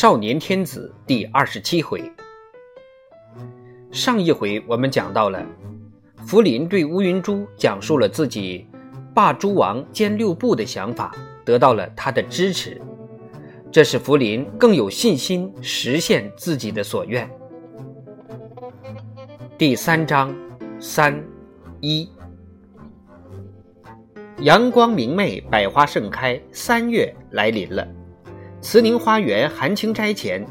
少年天子第二十七回。上一回我们讲到了，福临对乌云珠讲述了自己霸诸王兼六部的想法，得到了他的支持，这使福临更有信心实现自己的所愿。第三章三一，阳光明媚，百花盛开，三月来临了。慈宁花园含青斋前，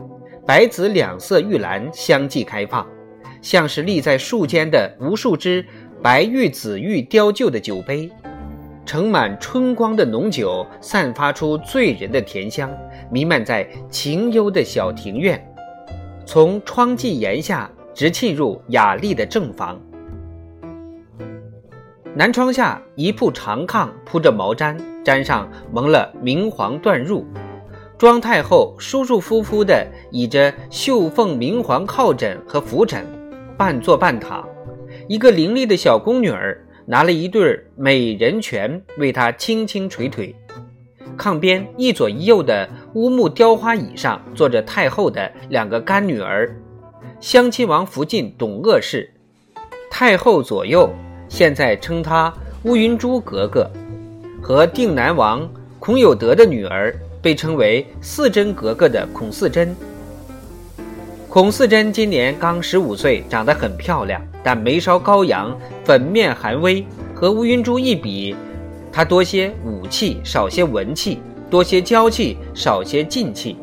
白紫两色玉兰相继开放，像是立在树间的无数只白玉紫玉雕就的酒杯，盛满春光的浓酒散发出醉人的甜香，弥漫在清幽的小庭院，从窗际檐下直沁入雅丽的正房。南窗下一铺长炕铺着毛毡，毡上蒙了明黄缎褥。庄太后舒舒服服地倚着绣凤明黄靠枕和扶枕，半坐半躺。一个伶俐的小宫女儿拿了一对美人拳为她轻轻捶腿。炕边一左一右的乌木雕花椅上坐着太后的两个干女儿，襄亲王福晋、董鄂氏。太后左右现在称她乌云珠格格，和定南王孔有德的女儿。被称为四真格格的孔四贞，孔四贞今年刚十五岁，长得很漂亮，但眉梢高扬，粉面含微。和乌云珠一比，她多些武气，少些文气；多些娇气，少些劲气。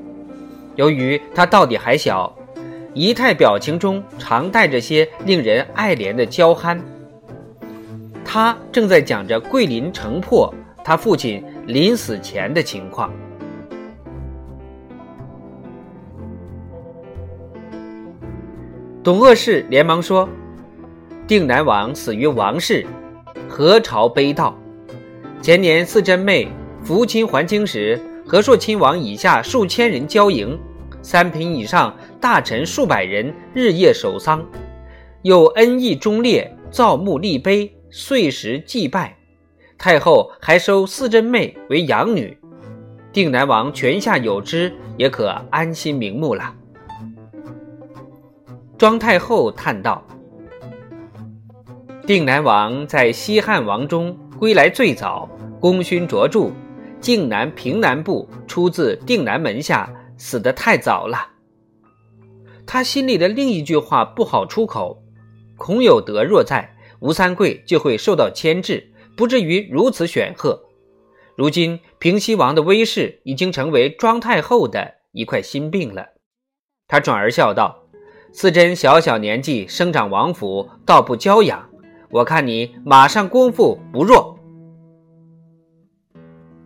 由于她到底还小，仪态表情中常带着些令人爱怜的娇憨。她正在讲着桂林城破，他父亲临死前的情况。董鄂氏连忙说：“定南王死于王室，何朝悲悼？前年四珍妹扶亲还京时，和硕亲王以下数千人交迎，三品以上大臣数百人日夜守丧，又恩义忠烈，造墓立碑，岁时祭拜。太后还收四珍妹为养女，定南王泉下有知，也可安心瞑目了。”庄太后叹道：“定南王在西汉王中归来最早，功勋卓著。靖南平南部出自定南门下，死得太早了。”他心里的另一句话不好出口：“孔有德若在，吴三桂就会受到牵制，不至于如此显赫。如今平西王的威势已经成为庄太后的一块心病了。”他转而笑道。四珍小小年纪生长王府，倒不娇养。我看你马上功夫不弱。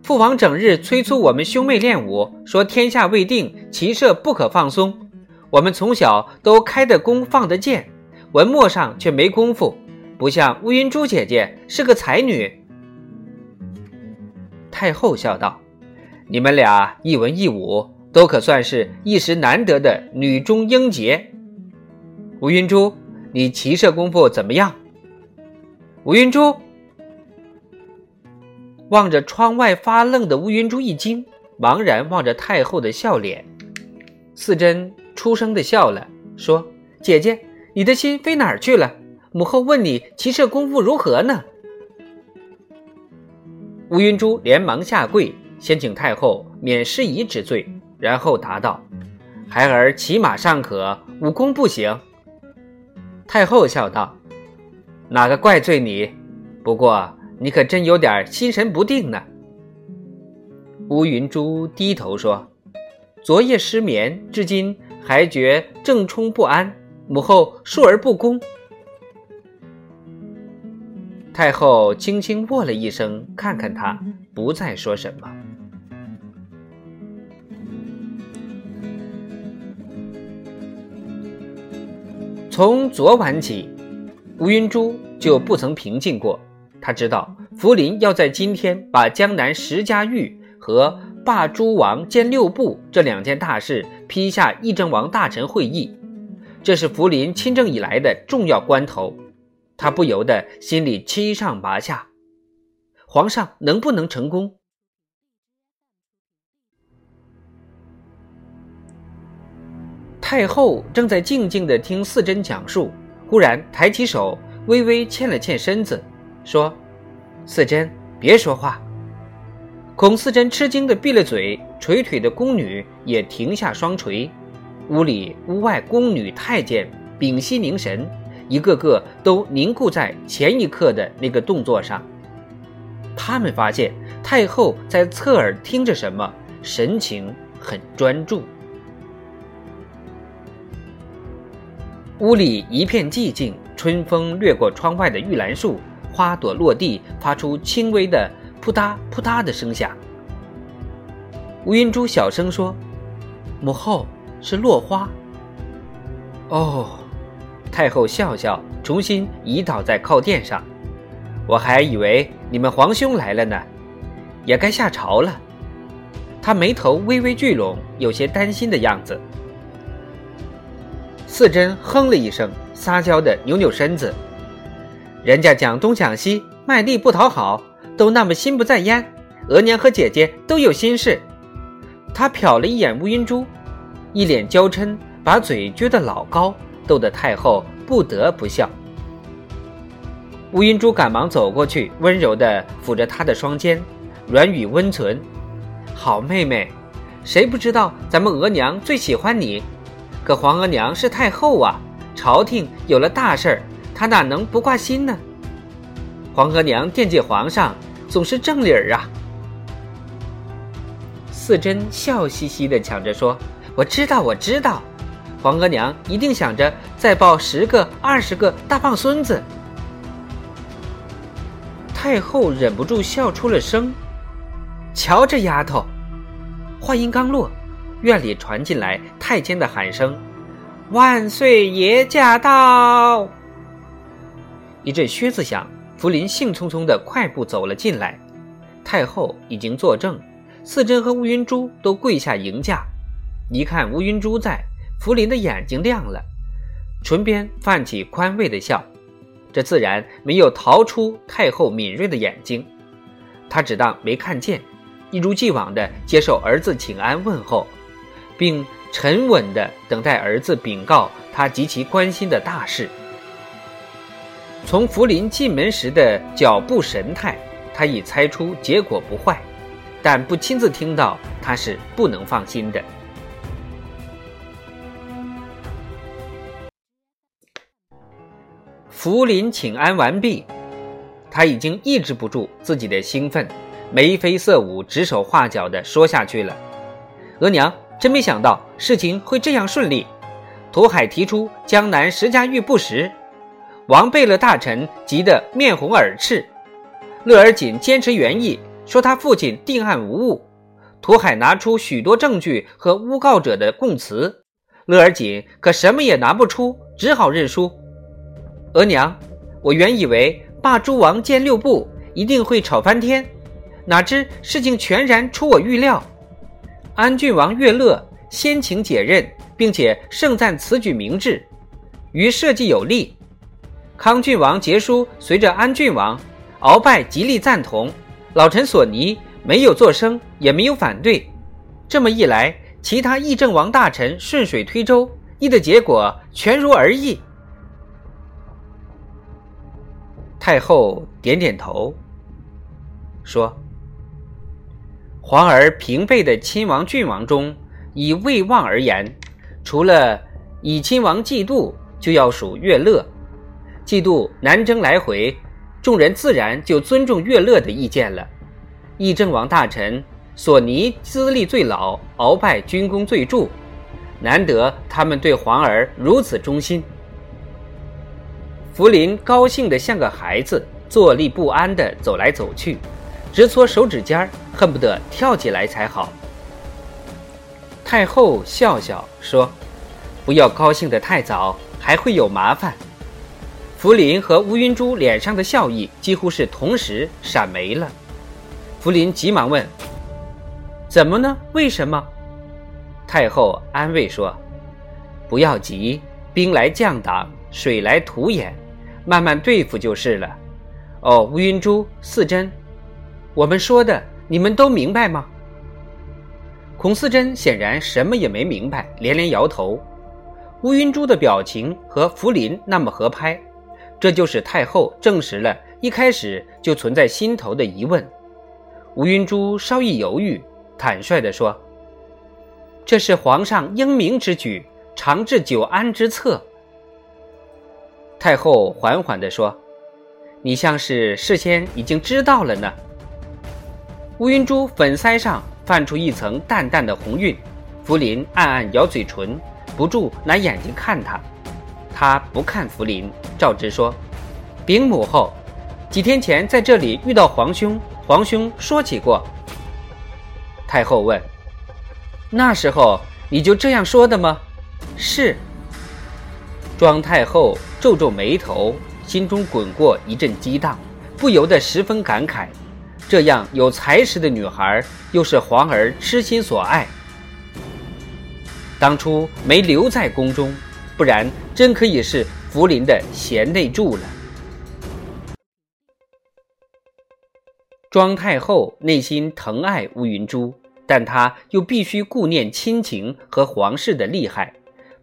父王整日催促我们兄妹练武，说天下未定，骑射不可放松。我们从小都开的弓放的箭，文墨上却没功夫，不像乌云珠姐姐是个才女。太后笑道：“你们俩一文一武，都可算是一时难得的女中英杰。”吴云珠，你骑射功夫怎么样？吴云珠望着窗外发愣的乌云珠一惊，茫然望着太后的笑脸。四珍出声的笑了，说：“姐姐，你的心飞哪儿去了？母后问你骑射功夫如何呢？”乌云珠连忙下跪，先请太后免失仪之罪，然后答道：“孩儿骑马尚可，武功不行。”太后笑道：“哪个怪罪你？不过你可真有点心神不定呢。”乌云珠低头说：“昨夜失眠，至今还觉正冲不安，母后恕而不恭。”太后轻轻喔了一声，看看他，不再说什么。从昨晚起，吴云珠就不曾平静过。他知道福临要在今天把江南十家狱和霸诸王兼六部这两件大事批下议政王大臣会议，这是福临亲政以来的重要关头。他不由得心里七上八下：皇上能不能成功？太后正在静静地听四珍讲述，忽然抬起手，微微欠了欠身子，说：“四珍，别说话。”孔四珍吃惊地闭了嘴，垂腿的宫女也停下双锤。屋里屋外，宫女太监屏息凝神，一个个都凝固在前一刻的那个动作上。他们发现太后在侧耳听着什么，神情很专注。屋里一片寂静，春风掠过窗外的玉兰树，花朵落地，发出轻微的扑嗒扑嗒的声响。吴云珠小声说：“母后。”是落花。哦，太后笑笑，重新倚倒在靠垫上。我还以为你们皇兄来了呢，也该下朝了。他眉头微微聚拢，有些担心的样子。四珍哼了一声，撒娇的扭扭身子。人家讲东讲西，卖力不讨好，都那么心不在焉。额娘和姐姐都有心事。他瞟了一眼乌云珠。一脸娇嗔，把嘴撅得老高，逗得太后不得不笑。乌云珠赶忙走过去，温柔地抚着她的双肩，软语温存：“好妹妹，谁不知道咱们额娘最喜欢你？可皇额娘是太后啊，朝廷有了大事儿，她哪能不挂心呢？皇额娘惦记皇上，总是正理儿啊。”四珍笑嘻嘻地抢着说。我知道，我知道，皇额娘一定想着再抱十个、二十个大胖孙子。太后忍不住笑出了声。瞧这丫头！话音刚落，院里传进来太监的喊声：“万岁爷驾到！”一阵靴子响，福临兴冲冲的快步走了进来。太后已经坐正，四珍和乌云珠都跪下迎驾。一看乌云珠在，福临的眼睛亮了，唇边泛起宽慰的笑，这自然没有逃出太后敏锐的眼睛，他只当没看见，一如既往地接受儿子请安问候，并沉稳地等待儿子禀告他极其关心的大事。从福临进门时的脚步神态，他已猜出结果不坏，但不亲自听到，他是不能放心的。福临请安完毕，他已经抑制不住自己的兴奋，眉飞色舞、指手画脚地说下去了。额娘真没想到事情会这样顺利。涂海提出江南石家玉不实，王贝勒大臣急得面红耳赤。乐尔锦坚持原意，说他父亲定案无误。涂海拿出许多证据和诬告者的供词，乐尔锦可什么也拿不出，只好认输。额娘，我原以为霸诸王兼六部一定会吵翻天，哪知事情全然出我预料。安郡王乐乐先请解任，并且盛赞此举明智，于社稷有利。康郡王杰书随着安郡王，鳌拜极力赞同。老臣索尼没有作声，也没有反对。这么一来，其他议政王大臣顺水推舟，议的结果全如儿意。太后点点头，说：“皇儿平辈的亲王、郡王中，以魏望而言，除了以亲王嫉妒，就要数乐乐。嫉妒南征来回，众人自然就尊重乐乐的意见了。议政王大臣索尼资历最老，鳌拜军功最著，难得他们对皇儿如此忠心。”福临高兴得像个孩子，坐立不安地走来走去，直搓手指尖儿，恨不得跳起来才好。太后笑笑说：“不要高兴得太早，还会有麻烦。”福临和乌云珠脸上的笑意几乎是同时闪没了。福临急忙问：“怎么呢？为什么？”太后安慰说：“不要急，兵来将挡，水来土掩。”慢慢对付就是了。哦，乌云珠、四珍，我们说的你们都明白吗？孔四珍显然什么也没明白，连连摇头。乌云珠的表情和福临那么合拍，这就是太后证实了一开始就存在心头的疑问。乌云珠稍一犹豫，坦率地说：“这是皇上英明之举，长治久安之策。”太后缓缓地说：“你像是事先已经知道了呢。”乌云珠粉腮上泛出一层淡淡的红晕，福临暗暗咬嘴唇，不住拿眼睛看他。他不看福临，照直说：“禀母后，几天前在这里遇到皇兄，皇兄说起过。”太后问：“那时候你就这样说的吗？”是。庄太后皱皱眉头，心中滚过一阵激荡，不由得十分感慨。这样有才识的女孩，又是皇儿痴心所爱。当初没留在宫中，不然真可以是福临的贤内助了。庄太后内心疼爱乌云珠，但她又必须顾念亲情和皇室的厉害，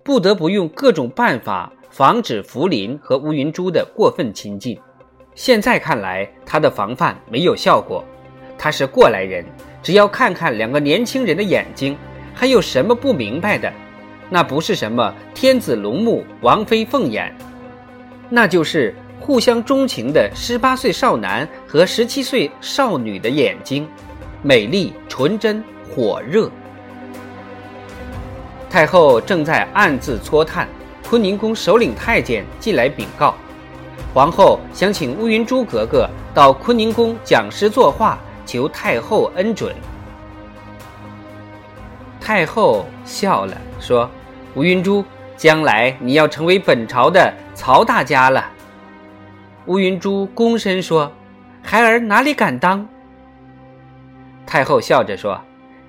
不得不用各种办法防止福临和乌云珠的过分亲近。现在看来，他的防范没有效果。他是过来人，只要看看两个年轻人的眼睛，还有什么不明白的？那不是什么天子龙目、王妃凤眼，那就是互相钟情的十八岁少男和十七岁少女的眼睛，美丽、纯真、火热。太后正在暗自搓探，坤宁宫首领太监进来禀告。皇后想请乌云珠格格到坤宁宫讲诗作画，求太后恩准。太后笑了，说：“乌云珠，将来你要成为本朝的曹大家了。”乌云珠躬身说：“孩儿哪里敢当？”太后笑着说：“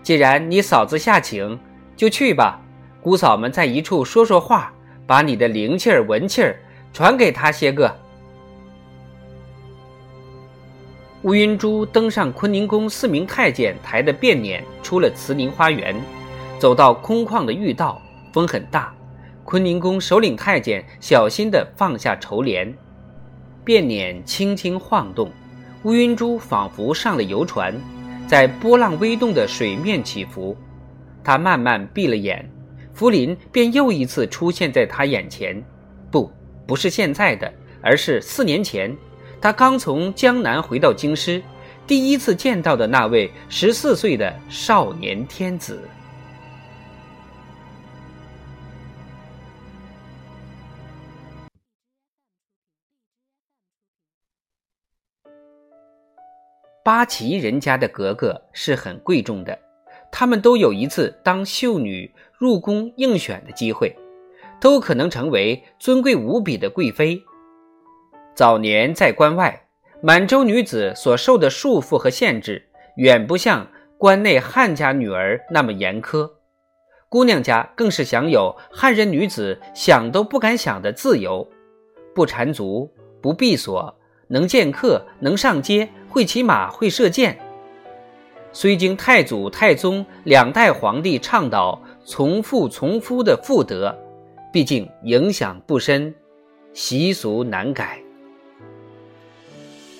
既然你嫂子下请，就去吧。姑嫂们在一处说说话，把你的灵气儿、文气儿传给他些个。”乌云珠登上坤宁宫四名太监抬的便辇，出了慈宁花园，走到空旷的御道，风很大。坤宁宫首领太监小心地放下绸帘，便辇轻轻晃动，乌云珠仿佛上了游船，在波浪微动的水面起伏。他慢慢闭了眼，福临便又一次出现在他眼前，不，不是现在的，而是四年前。他刚从江南回到京师，第一次见到的那位十四岁的少年天子。八旗人家的格格是很贵重的，他们都有一次当秀女入宫应选的机会，都可能成为尊贵无比的贵妃。早年在关外，满洲女子所受的束缚和限制，远不像关内汉家女儿那么严苛。姑娘家更是享有汉人女子想都不敢想的自由，不缠足，不闭锁，能见客，能上街，会骑马，会射箭。虽经太祖、太宗两代皇帝倡导从父从夫的妇德，毕竟影响不深，习俗难改。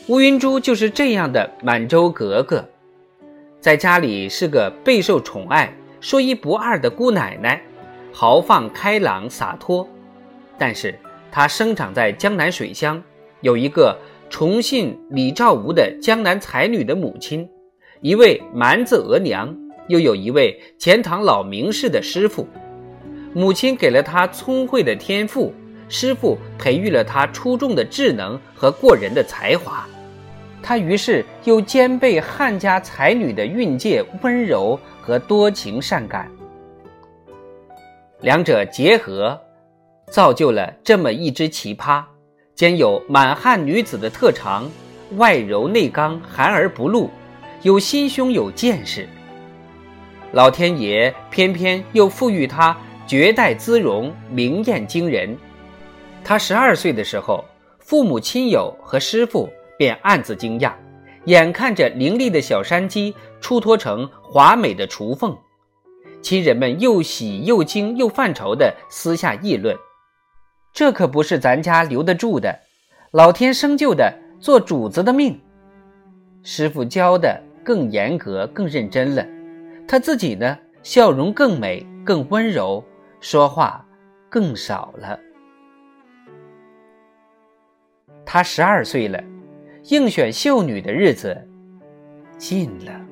乌云珠就是这样的满洲格格，在家里是个备受宠爱、说一不二的姑奶奶，豪放开朗洒脱。但是她生长在江南水乡，有一个崇信李兆吾的江南才女的母亲，一位蛮子额娘，又有一位钱塘老名士的师傅。母亲给了她聪慧的天赋，师傅培育了她出众的智能和过人的才华。他于是又兼备汉家才女的韵界温柔和多情善感，两者结合，造就了这么一只奇葩，兼有满汉女子的特长，外柔内刚，含而不露，有心胸有见识。老天爷偏偏又赋予她绝代姿容，明艳惊人。她十二岁的时候，父母亲友和师傅。便暗自惊讶，眼看着伶俐的小山鸡出脱成华美的雏凤，亲人们又喜又惊又犯愁的私下议论：“这可不是咱家留得住的，老天生就的做主子的命。”师傅教的更严格、更认真了，他自己呢，笑容更美、更温柔，说话更少了。他十二岁了，应选秀女的日子近了。